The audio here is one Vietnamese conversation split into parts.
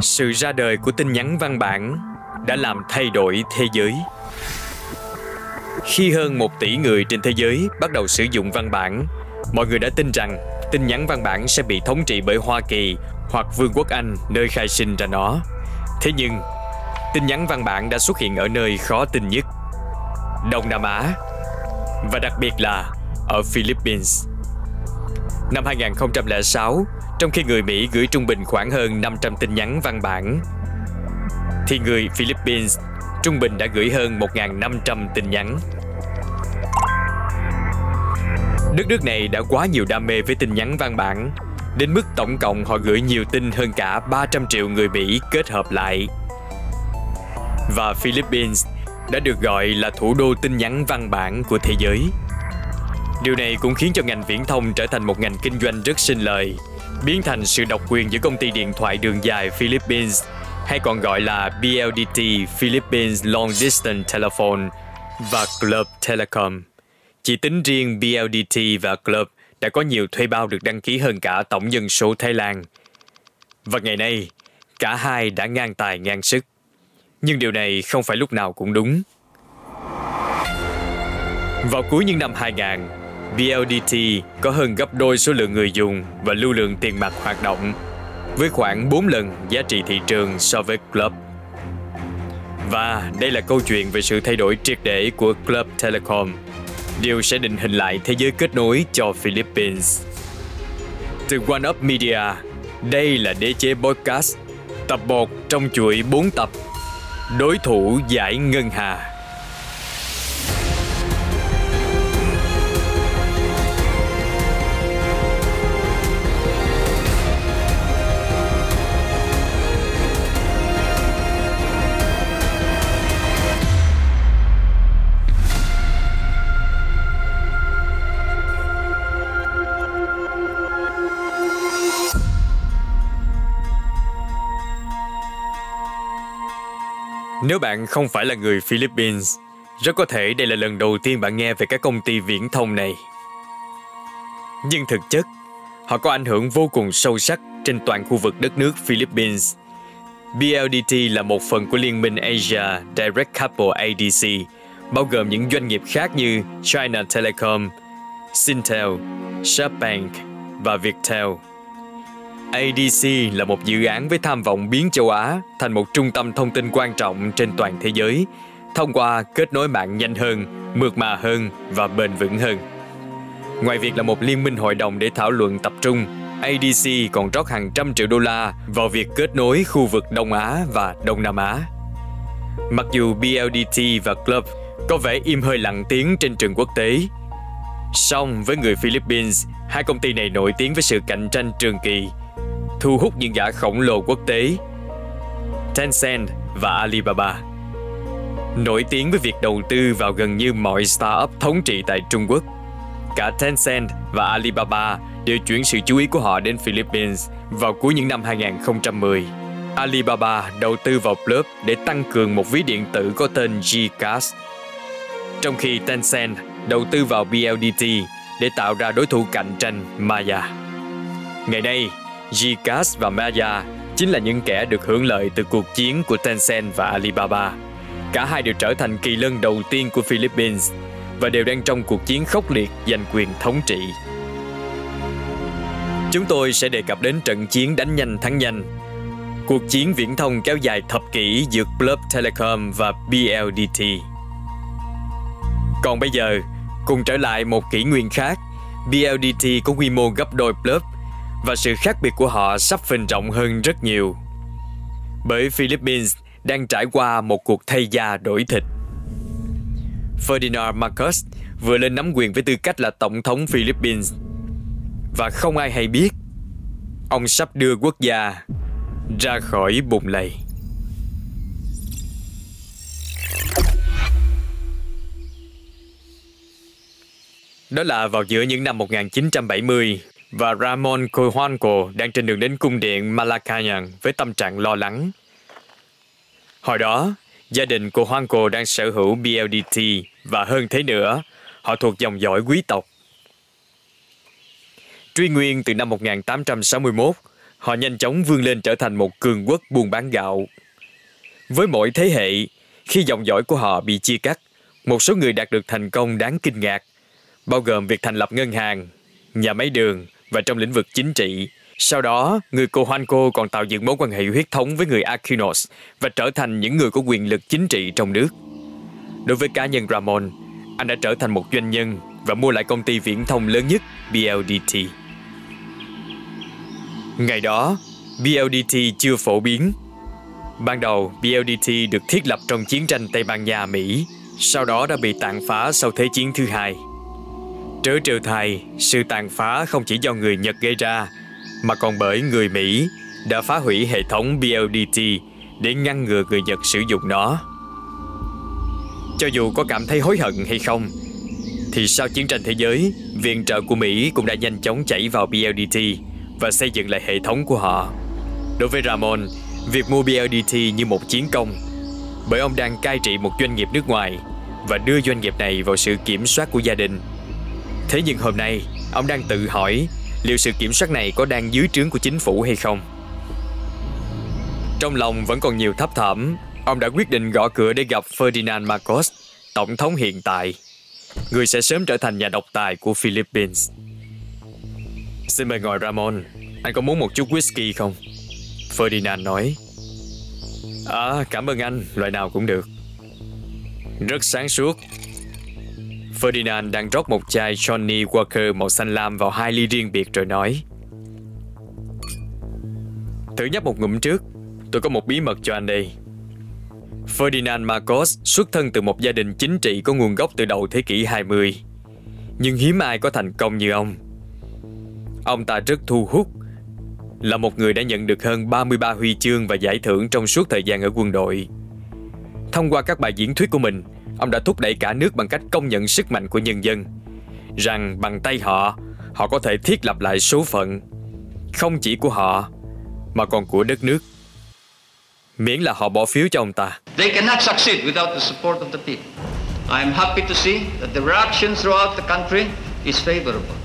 Sự ra đời của tin nhắn văn bản đã làm thay đổi thế giới. Khi hơn một tỷ người trên thế giới bắt đầu sử dụng văn bản, mọi người đã tin rằng tin nhắn văn bản sẽ bị thống trị bởi Hoa Kỳ hoặc Vương quốc Anh nơi khai sinh ra nó. Thế nhưng, tin nhắn văn bản đã xuất hiện ở nơi khó tin nhất, Đông Nam Á và đặc biệt là ở Philippines. Năm 2006, trong khi người Mỹ gửi trung bình khoảng hơn 500 tin nhắn văn bản, thì người Philippines trung bình đã gửi hơn 1.500 tin nhắn. Đất nước này đã quá nhiều đam mê với tin nhắn văn bản, đến mức tổng cộng họ gửi nhiều tin hơn cả 300 triệu người Mỹ kết hợp lại. Và Philippines đã được gọi là thủ đô tin nhắn văn bản của thế giới. Điều này cũng khiến cho ngành viễn thông trở thành một ngành kinh doanh rất sinh lời, biến thành sự độc quyền giữa công ty điện thoại đường dài Philippines hay còn gọi là BLDT Philippines Long Distance Telephone và Club Telecom. Chỉ tính riêng BLDT và Club đã có nhiều thuê bao được đăng ký hơn cả tổng dân số Thái Lan. Và ngày nay, cả hai đã ngang tài ngang sức. Nhưng điều này không phải lúc nào cũng đúng. Vào cuối những năm 2000, BLDT có hơn gấp đôi số lượng người dùng và lưu lượng tiền mặt hoạt động, với khoảng 4 lần giá trị thị trường so với Club. Và đây là câu chuyện về sự thay đổi triệt để của Club Telecom, điều sẽ định hình lại thế giới kết nối cho Philippines. Từ One Up Media, đây là đế chế podcast, tập 1 trong chuỗi 4 tập Đối thủ giải ngân hà Nếu bạn không phải là người Philippines, rất có thể đây là lần đầu tiên bạn nghe về các công ty viễn thông này. Nhưng thực chất, họ có ảnh hưởng vô cùng sâu sắc trên toàn khu vực đất nước Philippines. BLDT là một phần của Liên minh Asia Direct Couple ADC, bao gồm những doanh nghiệp khác như China Telecom, Sintel, Sharpbank và Viettel. ADC là một dự án với tham vọng biến châu Á thành một trung tâm thông tin quan trọng trên toàn thế giới thông qua kết nối mạng nhanh hơn, mượt mà hơn và bền vững hơn. Ngoài việc là một liên minh hội đồng để thảo luận tập trung, ADC còn rót hàng trăm triệu đô la vào việc kết nối khu vực Đông Á và Đông Nam Á. Mặc dù BLDT và Club có vẻ im hơi lặng tiếng trên trường quốc tế, song với người Philippines, hai công ty này nổi tiếng với sự cạnh tranh trường kỳ thu hút những gã khổng lồ quốc tế Tencent và Alibaba. Nổi tiếng với việc đầu tư vào gần như mọi startup thống trị tại Trung Quốc. Cả Tencent và Alibaba đều chuyển sự chú ý của họ đến Philippines vào cuối những năm 2010. Alibaba đầu tư vào Blurb để tăng cường một ví điện tử có tên Gcash, Trong khi Tencent đầu tư vào BLDT để tạo ra đối thủ cạnh tranh Maya. Ngày nay, GCash và Maya chính là những kẻ được hưởng lợi từ cuộc chiến của Tencent và Alibaba. Cả hai đều trở thành kỳ lân đầu tiên của Philippines và đều đang trong cuộc chiến khốc liệt giành quyền thống trị. Chúng tôi sẽ đề cập đến trận chiến đánh nhanh thắng nhanh. Cuộc chiến viễn thông kéo dài thập kỷ giữa Club Telecom và BLDT. Còn bây giờ, cùng trở lại một kỷ nguyên khác, BLDT có quy mô gấp đôi Globe và sự khác biệt của họ sắp phình rộng hơn rất nhiều. Bởi Philippines đang trải qua một cuộc thay da đổi thịt. Ferdinand Marcos vừa lên nắm quyền với tư cách là tổng thống Philippines. Và không ai hay biết, ông sắp đưa quốc gia ra khỏi bùn lầy. Đó là vào giữa những năm 1970, và Ramon Cojuanco đang trên đường đến cung điện Malacañang với tâm trạng lo lắng. Hồi đó, gia đình của Juanco đang sở hữu BLDT và hơn thế nữa, họ thuộc dòng dõi quý tộc. Truy nguyên từ năm 1861, họ nhanh chóng vươn lên trở thành một cường quốc buôn bán gạo. Với mỗi thế hệ, khi dòng dõi của họ bị chia cắt, một số người đạt được thành công đáng kinh ngạc, bao gồm việc thành lập ngân hàng, nhà máy đường và trong lĩnh vực chính trị. Sau đó, người Cojuanco còn tạo dựng mối quan hệ huyết thống với người Aquinos và trở thành những người có quyền lực chính trị trong nước. Đối với cá nhân Ramon, anh đã trở thành một doanh nhân và mua lại công ty viễn thông lớn nhất BLDT. Ngày đó, BLDT chưa phổ biến. Ban đầu, BLDT được thiết lập trong chiến tranh Tây Ban Nha-Mỹ, sau đó đã bị tàn phá sau Thế chiến thứ hai. Trớ trêu thay, sự tàn phá không chỉ do người Nhật gây ra, mà còn bởi người Mỹ đã phá hủy hệ thống BLDT để ngăn ngừa người Nhật sử dụng nó. Cho dù có cảm thấy hối hận hay không, thì sau chiến tranh thế giới, viện trợ của Mỹ cũng đã nhanh chóng chảy vào BLDT và xây dựng lại hệ thống của họ. Đối với Ramon, việc mua BLDT như một chiến công bởi ông đang cai trị một doanh nghiệp nước ngoài và đưa doanh nghiệp này vào sự kiểm soát của gia đình. Thế nhưng hôm nay, ông đang tự hỏi liệu sự kiểm soát này có đang dưới trướng của chính phủ hay không. Trong lòng vẫn còn nhiều thấp thỏm, ông đã quyết định gõ cửa để gặp Ferdinand Marcos, tổng thống hiện tại, người sẽ sớm trở thành nhà độc tài của Philippines. Xin mời ngồi Ramon, anh có muốn một chút whisky không? Ferdinand nói. À, cảm ơn anh, loại nào cũng được. Rất sáng suốt. Ferdinand đang rót một chai Johnny Walker màu xanh lam vào hai ly riêng biệt rồi nói. Thử nhấp một ngụm trước, tôi có một bí mật cho anh đây. Ferdinand Marcos xuất thân từ một gia đình chính trị có nguồn gốc từ đầu thế kỷ 20. Nhưng hiếm ai có thành công như ông. Ông ta rất thu hút, là một người đã nhận được hơn 33 huy chương và giải thưởng trong suốt thời gian ở quân đội. Thông qua các bài diễn thuyết của mình, ông đã thúc đẩy cả nước bằng cách công nhận sức mạnh của nhân dân, rằng bằng tay họ, họ có thể thiết lập lại số phận, không chỉ của họ, mà còn của đất nước. Miễn là họ bỏ phiếu cho ông ta. They cannot succeed without the support of the people. I am happy to see that the reaction throughout the country is favorable.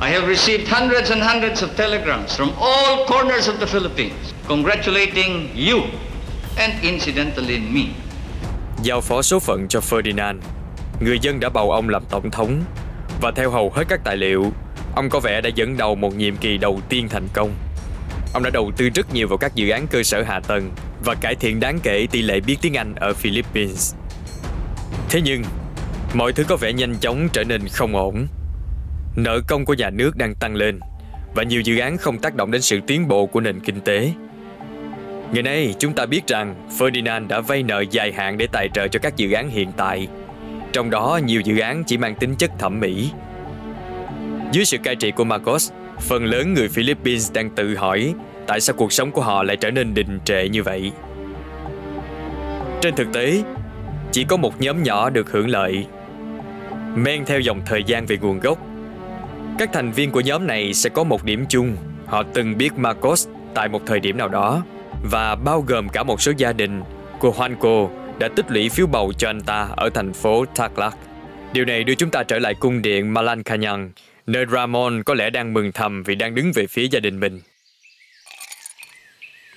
I have received hundreds and hundreds of telegrams from all corners of the Philippines congratulating you and incidentally me. Giao phó số phận cho Ferdinand, người dân đã bầu ông làm tổng thống và theo hầu hết các tài liệu, ông có vẻ đã dẫn đầu một nhiệm kỳ đầu tiên thành công. Ông đã đầu tư rất nhiều vào các dự án cơ sở hạ tầng và cải thiện đáng kể tỷ lệ biết tiếng Anh ở Philippines. Thế nhưng, mọi thứ có vẻ nhanh chóng trở nên không ổn Nợ công của nhà nước đang tăng lên và nhiều dự án không tác động đến sự tiến bộ của nền kinh tế. Ngày nay, chúng ta biết rằng Ferdinand đã vay nợ dài hạn để tài trợ cho các dự án hiện tại, trong đó nhiều dự án chỉ mang tính chất thẩm mỹ. Dưới sự cai trị của Marcos, phần lớn người Philippines đang tự hỏi tại sao cuộc sống của họ lại trở nên đình trệ như vậy. Trên thực tế, chỉ có một nhóm nhỏ được hưởng lợi. Men theo dòng thời gian về nguồn gốc, các thành viên của nhóm này sẽ có một điểm chung, họ từng biết Marcos tại một thời điểm nào đó và bao gồm cả một số gia đình của Juanco đã tích lũy phiếu bầu cho anh ta ở thành phố Taklak. Điều này đưa chúng ta trở lại cung điện Malankanyan, nơi Ramon có lẽ đang mừng thầm vì đang đứng về phía gia đình mình.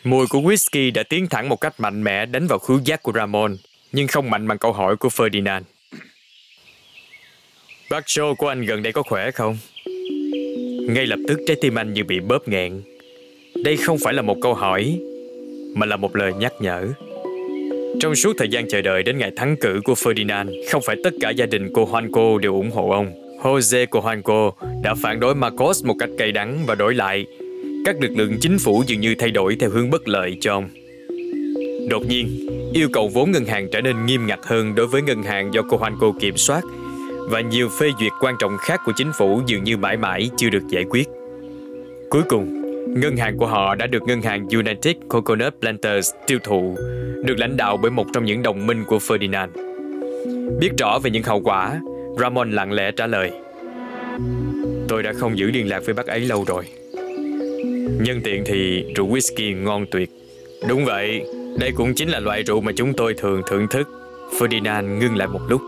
Mùi của whisky đã tiến thẳng một cách mạnh mẽ đánh vào khứu giác của Ramon, nhưng không mạnh bằng câu hỏi của Ferdinand. Bác Joe của anh gần đây có khỏe không? Ngay lập tức trái tim anh như bị bóp nghẹn. Đây không phải là một câu hỏi, mà là một lời nhắc nhở. Trong suốt thời gian chờ đợi đến ngày thắng cử của Ferdinand, không phải tất cả gia đình cô Juanco đều ủng hộ ông. Jose Cojuanco đã phản đối Marcos một cách cay đắng và đổi lại. Các lực lượng chính phủ dường như thay đổi theo hướng bất lợi cho ông. Đột nhiên, yêu cầu vốn ngân hàng trở nên nghiêm ngặt hơn đối với ngân hàng do cô Juanco kiểm soát và nhiều phê duyệt quan trọng khác của chính phủ dường như mãi mãi chưa được giải quyết. Cuối cùng, ngân hàng của họ đã được ngân hàng United Coconut Planters tiêu thụ, được lãnh đạo bởi một trong những đồng minh của Ferdinand. Biết rõ về những hậu quả, Ramon lặng lẽ trả lời. Tôi đã không giữ liên lạc với bác ấy lâu rồi. Nhân tiện thì rượu whisky ngon tuyệt. Đúng vậy, đây cũng chính là loại rượu mà chúng tôi thường thưởng thức. Ferdinand ngưng lại một lúc.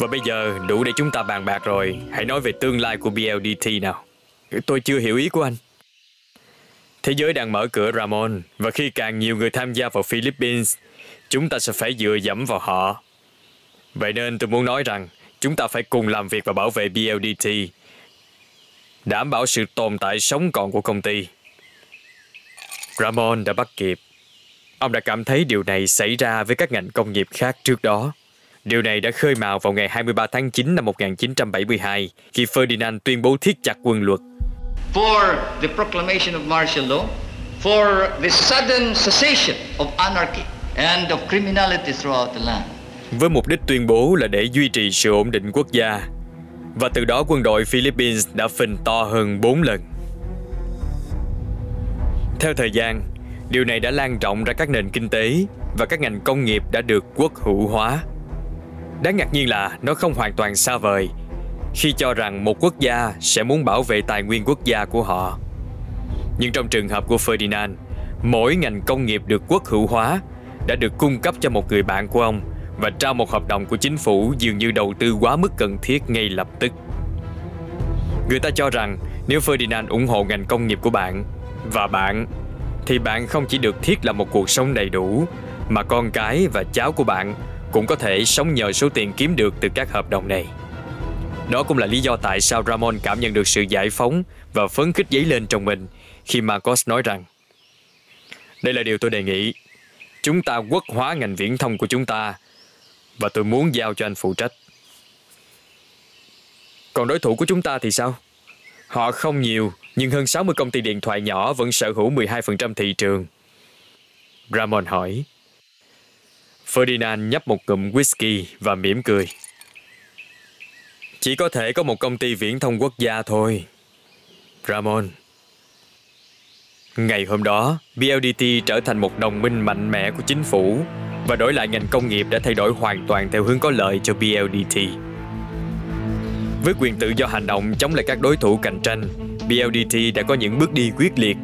Và bây giờ đủ để chúng ta bàn bạc rồi Hãy nói về tương lai của BLDT nào Tôi chưa hiểu ý của anh Thế giới đang mở cửa Ramon và khi càng nhiều người tham gia vào Philippines, chúng ta sẽ phải dựa dẫm vào họ. Vậy nên tôi muốn nói rằng chúng ta phải cùng làm việc và bảo vệ BLDT, đảm bảo sự tồn tại sống còn của công ty. Ramon đã bắt kịp. Ông đã cảm thấy điều này xảy ra với các ngành công nghiệp khác trước đó. Điều này đã khơi mào vào ngày 23 tháng 9 năm 1972 khi Ferdinand tuyên bố thiết chặt quân luật. For the proclamation of martial law, for the sudden cessation of anarchy and of criminality throughout the land. Với mục đích tuyên bố là để duy trì sự ổn định quốc gia. Và từ đó quân đội Philippines đã phình to hơn 4 lần. Theo thời gian, điều này đã lan rộng ra các nền kinh tế và các ngành công nghiệp đã được quốc hữu hóa. Đáng ngạc nhiên là nó không hoàn toàn xa vời khi cho rằng một quốc gia sẽ muốn bảo vệ tài nguyên quốc gia của họ. Nhưng trong trường hợp của Ferdinand, mỗi ngành công nghiệp được quốc hữu hóa đã được cung cấp cho một người bạn của ông và trao một hợp đồng của chính phủ dường như đầu tư quá mức cần thiết ngay lập tức. Người ta cho rằng nếu Ferdinand ủng hộ ngành công nghiệp của bạn và bạn thì bạn không chỉ được thiết lập một cuộc sống đầy đủ mà con cái và cháu của bạn cũng có thể sống nhờ số tiền kiếm được từ các hợp đồng này. Đó cũng là lý do tại sao Ramon cảm nhận được sự giải phóng và phấn khích dấy lên trong mình khi Marcos nói rằng Đây là điều tôi đề nghị. Chúng ta quốc hóa ngành viễn thông của chúng ta và tôi muốn giao cho anh phụ trách. Còn đối thủ của chúng ta thì sao? Họ không nhiều, nhưng hơn 60 công ty điện thoại nhỏ vẫn sở hữu 12% thị trường. Ramon hỏi. Ferdinand nhấp một ngụm whisky và mỉm cười. Chỉ có thể có một công ty viễn thông quốc gia thôi. Ramon. Ngày hôm đó, BLDT trở thành một đồng minh mạnh mẽ của chính phủ và đổi lại ngành công nghiệp đã thay đổi hoàn toàn theo hướng có lợi cho BLDT. Với quyền tự do hành động chống lại các đối thủ cạnh tranh, BLDT đã có những bước đi quyết liệt.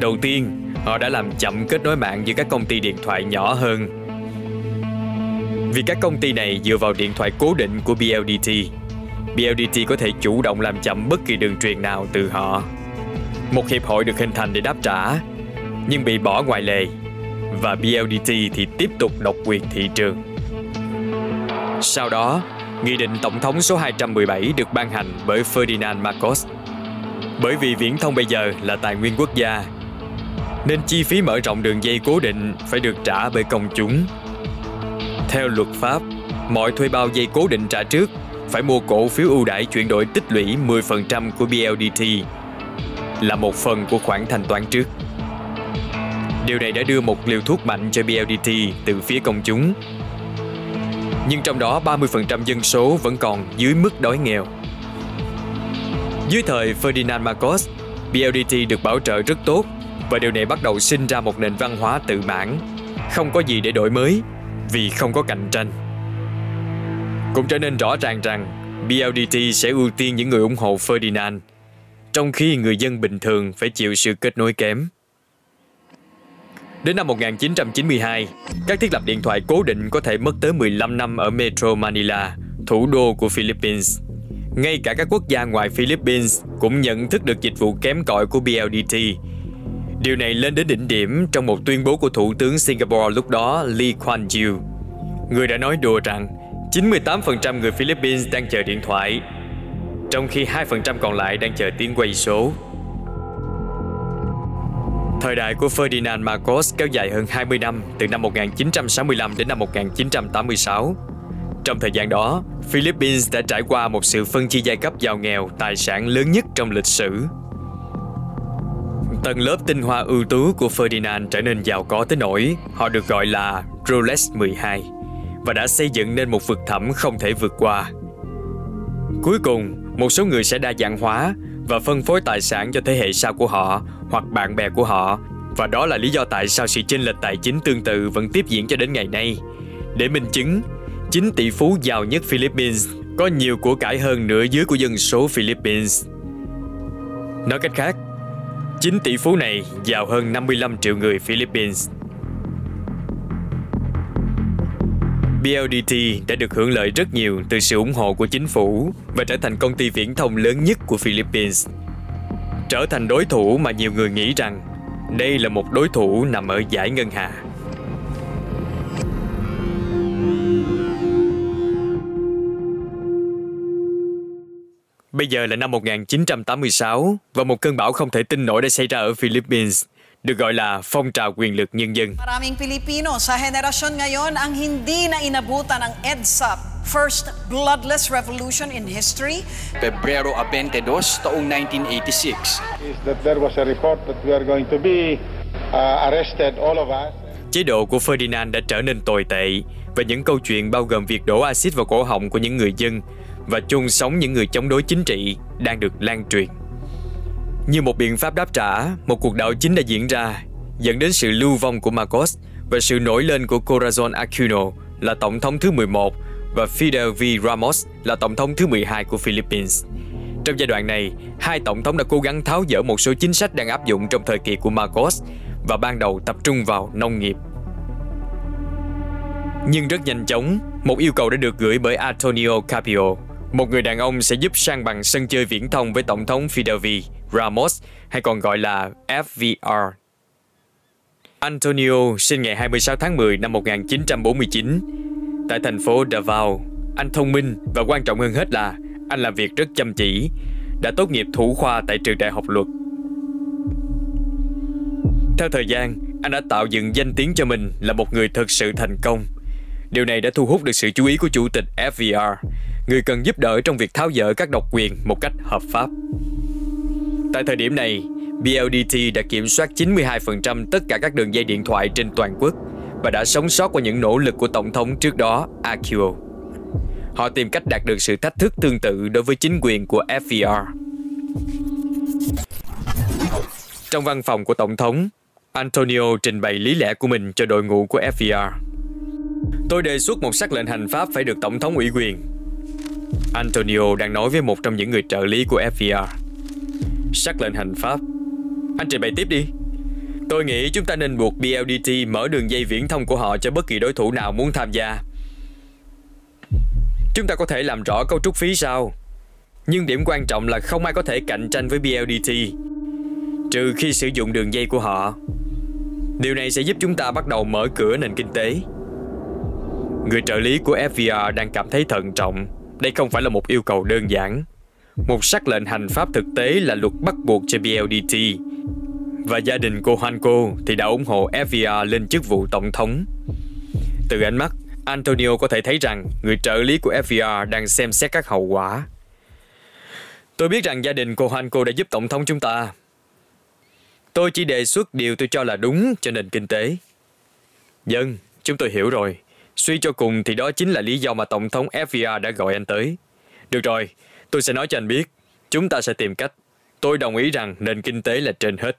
Đầu tiên, họ đã làm chậm kết nối mạng giữa các công ty điện thoại nhỏ hơn. Vì các công ty này dựa vào điện thoại cố định của BLDT, BLDT có thể chủ động làm chậm bất kỳ đường truyền nào từ họ. Một hiệp hội được hình thành để đáp trả, nhưng bị bỏ ngoài lề và BLDT thì tiếp tục độc quyền thị trường. Sau đó, Nghị định Tổng thống số 217 được ban hành bởi Ferdinand Marcos. Bởi vì viễn thông bây giờ là tài nguyên quốc gia, nên chi phí mở rộng đường dây cố định phải được trả bởi công chúng. Theo luật pháp, mọi thuê bao dây cố định trả trước phải mua cổ phiếu ưu đãi chuyển đổi tích lũy 10% của BLDT là một phần của khoản thanh toán trước. Điều này đã đưa một liều thuốc mạnh cho BLDT từ phía công chúng. Nhưng trong đó 30% dân số vẫn còn dưới mức đói nghèo. Dưới thời Ferdinand Marcos, BLDT được bảo trợ rất tốt và điều này bắt đầu sinh ra một nền văn hóa tự mãn, không có gì để đổi mới vì không có cạnh tranh. Cũng trở nên rõ ràng rằng BLDT sẽ ưu tiên những người ủng hộ Ferdinand, trong khi người dân bình thường phải chịu sự kết nối kém. Đến năm 1992, các thiết lập điện thoại cố định có thể mất tới 15 năm ở Metro Manila, thủ đô của Philippines. Ngay cả các quốc gia ngoài Philippines cũng nhận thức được dịch vụ kém cỏi của BLDT. Điều này lên đến đỉnh điểm trong một tuyên bố của Thủ tướng Singapore lúc đó Lee Kuan Yew. Người đã nói đùa rằng 98% người Philippines đang chờ điện thoại, trong khi 2% còn lại đang chờ tiếng quay số. Thời đại của Ferdinand Marcos kéo dài hơn 20 năm, từ năm 1965 đến năm 1986. Trong thời gian đó, Philippines đã trải qua một sự phân chia giai cấp giàu nghèo tài sản lớn nhất trong lịch sử. Tầng lớp tinh hoa ưu tú của Ferdinand trở nên giàu có tới nỗi họ được gọi là Rolex 12 và đã xây dựng nên một vực thẳm không thể vượt qua. Cuối cùng, một số người sẽ đa dạng hóa và phân phối tài sản cho thế hệ sau của họ hoặc bạn bè của họ và đó là lý do tại sao sự chênh lệch tài chính tương tự vẫn tiếp diễn cho đến ngày nay. Để minh chứng, chính tỷ phú giàu nhất Philippines có nhiều của cải hơn nửa dưới của dân số Philippines. Nói cách khác, chính tỷ phú này giàu hơn 55 triệu người Philippines. BLDT đã được hưởng lợi rất nhiều từ sự ủng hộ của chính phủ và trở thành công ty viễn thông lớn nhất của Philippines. trở thành đối thủ mà nhiều người nghĩ rằng đây là một đối thủ nằm ở giải ngân hà. Bây giờ là năm 1986 và một cơn bão không thể tin nổi đã xảy ra ở Philippines – được gọi là phong trào quyền lực nhân dân. Maraming Pilipino sa henerasyon ngayon ang hindi na inabutan ang EDSA first bloodless revolution in history. Pebrero 22 taong 1986. Is that there was a report that we are going to be uh, arrested all of us. Chế độ của Ferdinand đã trở nên tồi tệ và những câu chuyện bao gồm việc đổ axit vào cổ họng của những người dân và chôn sống những người chống đối chính trị đang được lan truyền. Như một biện pháp đáp trả, một cuộc đảo chính đã diễn ra, dẫn đến sự lưu vong của Marcos và sự nổi lên của Corazon Aquino là tổng thống thứ 11 và Fidel V. Ramos là tổng thống thứ 12 của Philippines. Trong giai đoạn này, hai tổng thống đã cố gắng tháo dỡ một số chính sách đang áp dụng trong thời kỳ của Marcos và ban đầu tập trung vào nông nghiệp. Nhưng rất nhanh chóng, một yêu cầu đã được gửi bởi Antonio Capio một người đàn ông sẽ giúp sang bằng sân chơi viễn thông với tổng thống Fidel V Ramos hay còn gọi là FVR. Antonio sinh ngày 26 tháng 10 năm 1949 tại thành phố Davao. Anh thông minh và quan trọng hơn hết là anh làm việc rất chăm chỉ, đã tốt nghiệp thủ khoa tại trường đại học luật. Theo thời gian, anh đã tạo dựng danh tiếng cho mình là một người thực sự thành công. Điều này đã thu hút được sự chú ý của chủ tịch FVR, người cần giúp đỡ trong việc tháo dỡ các độc quyền một cách hợp pháp. Tại thời điểm này, BLDT đã kiểm soát 92% tất cả các đường dây điện thoại trên toàn quốc và đã sống sót qua những nỗ lực của Tổng thống trước đó, Akio. Họ tìm cách đạt được sự thách thức tương tự đối với chính quyền của FVR. Trong văn phòng của Tổng thống, Antonio trình bày lý lẽ của mình cho đội ngũ của FVR. Tôi đề xuất một sắc lệnh hành pháp phải được Tổng thống ủy quyền. Antonio đang nói với một trong những người trợ lý của FVR sắc lệnh hành pháp. Anh trình bày tiếp đi. Tôi nghĩ chúng ta nên buộc BLDT mở đường dây viễn thông của họ cho bất kỳ đối thủ nào muốn tham gia. Chúng ta có thể làm rõ cấu trúc phí sao? Nhưng điểm quan trọng là không ai có thể cạnh tranh với BLDT trừ khi sử dụng đường dây của họ. Điều này sẽ giúp chúng ta bắt đầu mở cửa nền kinh tế. Người trợ lý của FVR đang cảm thấy thận trọng. Đây không phải là một yêu cầu đơn giản. Một sắc lệnh hành pháp thực tế là luật bắt buộc cho BLDT và gia đình cô Hanko thì đã ủng hộ FVR lên chức vụ tổng thống. Từ ánh mắt, Antonio có thể thấy rằng người trợ lý của FVR đang xem xét các hậu quả. Tôi biết rằng gia đình cô Hanko đã giúp tổng thống chúng ta. Tôi chỉ đề xuất điều tôi cho là đúng cho nền kinh tế. Dân, chúng tôi hiểu rồi. Suy cho cùng thì đó chính là lý do mà Tổng thống FVR đã gọi anh tới. Được rồi, Tôi sẽ nói cho anh biết, chúng ta sẽ tìm cách. Tôi đồng ý rằng nền kinh tế là trên hết.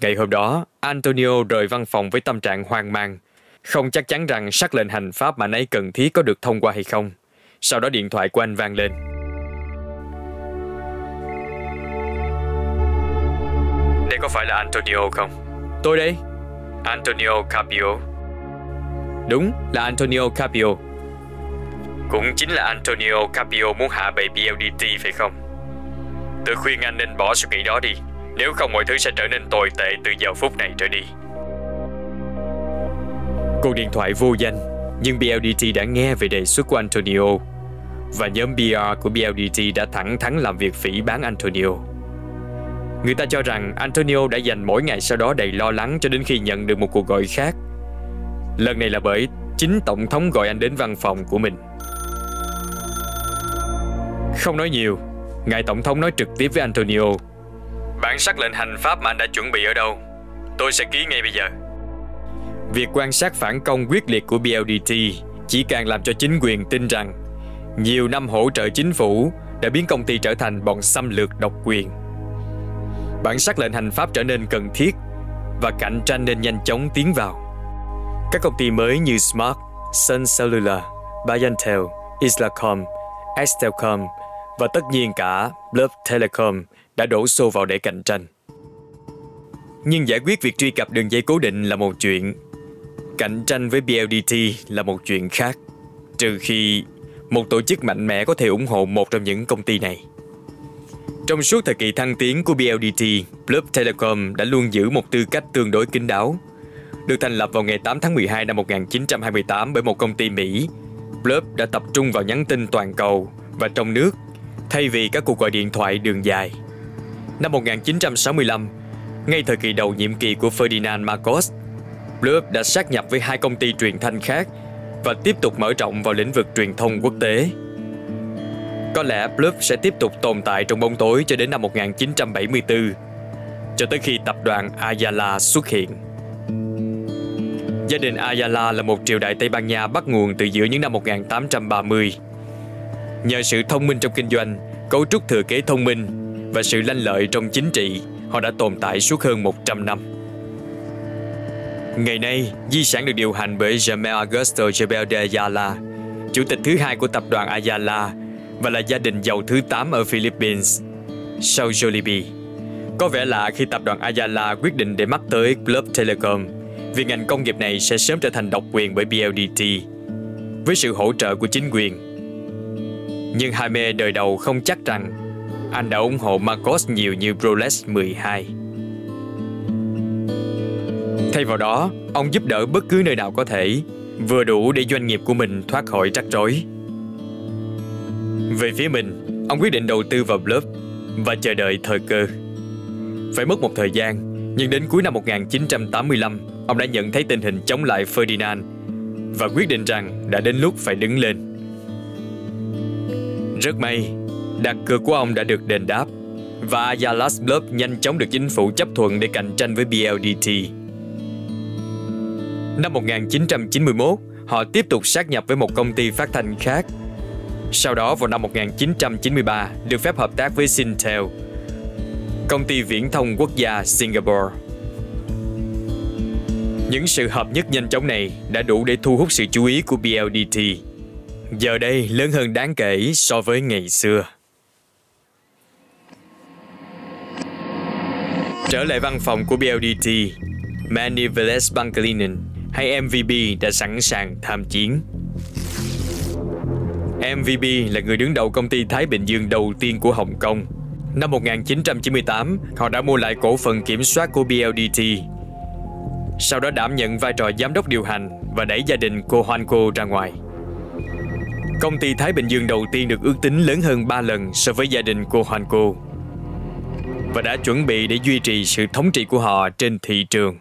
Ngày hôm đó, Antonio rời văn phòng với tâm trạng hoang mang, không chắc chắn rằng sắc lệnh hành pháp mà nấy cần thiết có được thông qua hay không. Sau đó điện thoại của anh vang lên. Đây có phải là Antonio không? Tôi đây. Antonio Capio. Đúng, là Antonio Capio. Cũng chính là Antonio Capio muốn hạ bệ BLDT phải không? Tôi khuyên anh nên bỏ suy nghĩ đó đi. Nếu không mọi thứ sẽ trở nên tồi tệ từ giờ phút này trở đi. Cuộc điện thoại vô danh Nhưng BLDT đã nghe về đề xuất của Antonio. Và nhóm BR của BLDT đã thẳng thắn làm việc phỉ bán Antonio. Người ta cho rằng Antonio đã dành mỗi ngày sau đó đầy lo lắng cho đến khi nhận được một cuộc gọi khác. Lần này là bởi chính Tổng thống gọi anh đến văn phòng của mình không nói nhiều, ngài tổng thống nói trực tiếp với Antonio. Bản sắc lệnh hành pháp mà anh đã chuẩn bị ở đâu? Tôi sẽ ký ngay bây giờ. Việc quan sát phản công quyết liệt của BLDT chỉ càng làm cho chính quyền tin rằng nhiều năm hỗ trợ chính phủ đã biến công ty trở thành bọn xâm lược độc quyền. Bản sắc lệnh hành pháp trở nên cần thiết và cạnh tranh nên nhanh chóng tiến vào. Các công ty mới như Smart, Sun Cellular, Bayantel, Islacom, Estelcom và tất nhiên cả Bluff Telecom đã đổ xô vào để cạnh tranh. Nhưng giải quyết việc truy cập đường dây cố định là một chuyện, cạnh tranh với BLDT là một chuyện khác, trừ khi một tổ chức mạnh mẽ có thể ủng hộ một trong những công ty này. Trong suốt thời kỳ thăng tiến của BLDT, Blub Telecom đã luôn giữ một tư cách tương đối kín đáo. Được thành lập vào ngày 8 tháng 12 năm 1928 bởi một công ty Mỹ, Blub đã tập trung vào nhắn tin toàn cầu và trong nước thay vì các cuộc gọi điện thoại đường dài. Năm 1965, ngay thời kỳ đầu nhiệm kỳ của Ferdinand Marcos, Blub đã sát nhập với hai công ty truyền thanh khác và tiếp tục mở rộng vào lĩnh vực truyền thông quốc tế. Có lẽ Blub sẽ tiếp tục tồn tại trong bóng tối cho đến năm 1974, cho tới khi tập đoàn Ayala xuất hiện. Gia đình Ayala là một triều đại Tây Ban Nha bắt nguồn từ giữa những năm 1830. Nhờ sự thông minh trong kinh doanh, cấu trúc thừa kế thông minh và sự lanh lợi trong chính trị, họ đã tồn tại suốt hơn 100 năm. Ngày nay, di sản được điều hành bởi Jamel Augusto Jebel de Ayala, chủ tịch thứ hai của tập đoàn Ayala và là gia đình giàu thứ 8 ở Philippines, sau Jollibee. Có vẻ lạ khi tập đoàn Ayala quyết định để mắt tới Club Telecom vì ngành công nghiệp này sẽ sớm trở thành độc quyền bởi BLDT với sự hỗ trợ của chính quyền. Nhưng Jaime đời đầu không chắc rằng anh đã ủng hộ Marcos nhiều như Rolex 12. Thay vào đó, ông giúp đỡ bất cứ nơi nào có thể, vừa đủ để doanh nghiệp của mình thoát khỏi rắc rối. Về phía mình, ông quyết định đầu tư vào Bluff và chờ đợi thời cơ. Phải mất một thời gian, nhưng đến cuối năm 1985, ông đã nhận thấy tình hình chống lại Ferdinand và quyết định rằng đã đến lúc phải đứng lên. Rất may, đặt cược của ông đã được đền đáp và Ayalas Bluff nhanh chóng được chính phủ chấp thuận để cạnh tranh với BLDT. Năm 1991, họ tiếp tục sát nhập với một công ty phát thanh khác. Sau đó vào năm 1993 được phép hợp tác với Singtel, công ty viễn thông quốc gia Singapore. Những sự hợp nhất nhanh chóng này đã đủ để thu hút sự chú ý của BLDT. Giờ đây lớn hơn đáng kể so với ngày xưa. Trở lại văn phòng của BLDT, Manny Velez Bankalinen hay MVB đã sẵn sàng tham chiến. MVB là người đứng đầu công ty Thái Bình Dương đầu tiên của Hồng Kông. Năm 1998, họ đã mua lại cổ phần kiểm soát của BLDT. Sau đó đảm nhận vai trò giám đốc điều hành và đẩy gia đình cô Hoanco ra ngoài. Công ty Thái Bình Dương đầu tiên được ước tính lớn hơn 3 lần so với gia đình cô Hoanco và đã chuẩn bị để duy trì sự thống trị của họ trên thị trường.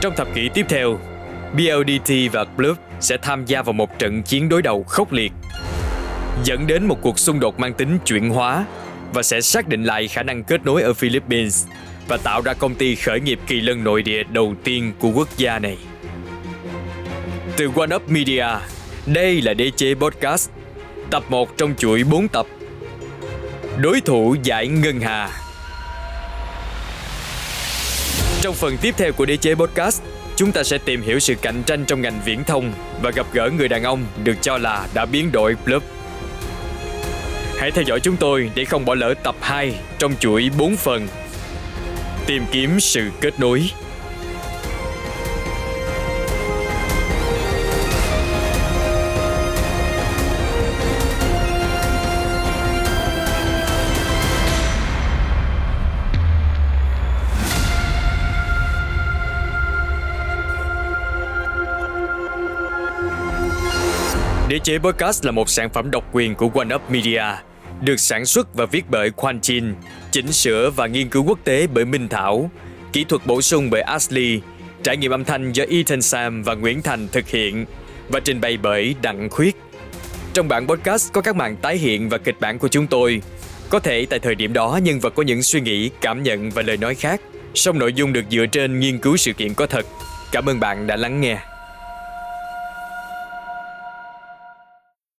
Trong thập kỷ tiếp theo, BLDT và Club sẽ tham gia vào một trận chiến đối đầu khốc liệt, dẫn đến một cuộc xung đột mang tính chuyển hóa và sẽ xác định lại khả năng kết nối ở Philippines và tạo ra công ty khởi nghiệp kỳ lân nội địa đầu tiên của quốc gia này. Từ One Up Media, đây là Đế chế Podcast, tập 1 trong chuỗi 4 tập. Đối thủ giải Ngân Hà Trong phần tiếp theo của Đế chế Podcast, chúng ta sẽ tìm hiểu sự cạnh tranh trong ngành viễn thông và gặp gỡ người đàn ông được cho là đã biến đổi club. Hãy theo dõi chúng tôi để không bỏ lỡ tập 2 trong chuỗi 4 phần. Tìm kiếm sự kết nối. Đế chế Podcast là một sản phẩm độc quyền của OneUp Media, được sản xuất và viết bởi Quan Chin, chỉnh sửa và nghiên cứu quốc tế bởi Minh Thảo, kỹ thuật bổ sung bởi Ashley, trải nghiệm âm thanh do Ethan Sam và Nguyễn Thành thực hiện và trình bày bởi Đặng Khuyết. Trong bản podcast có các màn tái hiện và kịch bản của chúng tôi. Có thể tại thời điểm đó nhân vật có những suy nghĩ, cảm nhận và lời nói khác, song nội dung được dựa trên nghiên cứu sự kiện có thật. Cảm ơn bạn đã lắng nghe.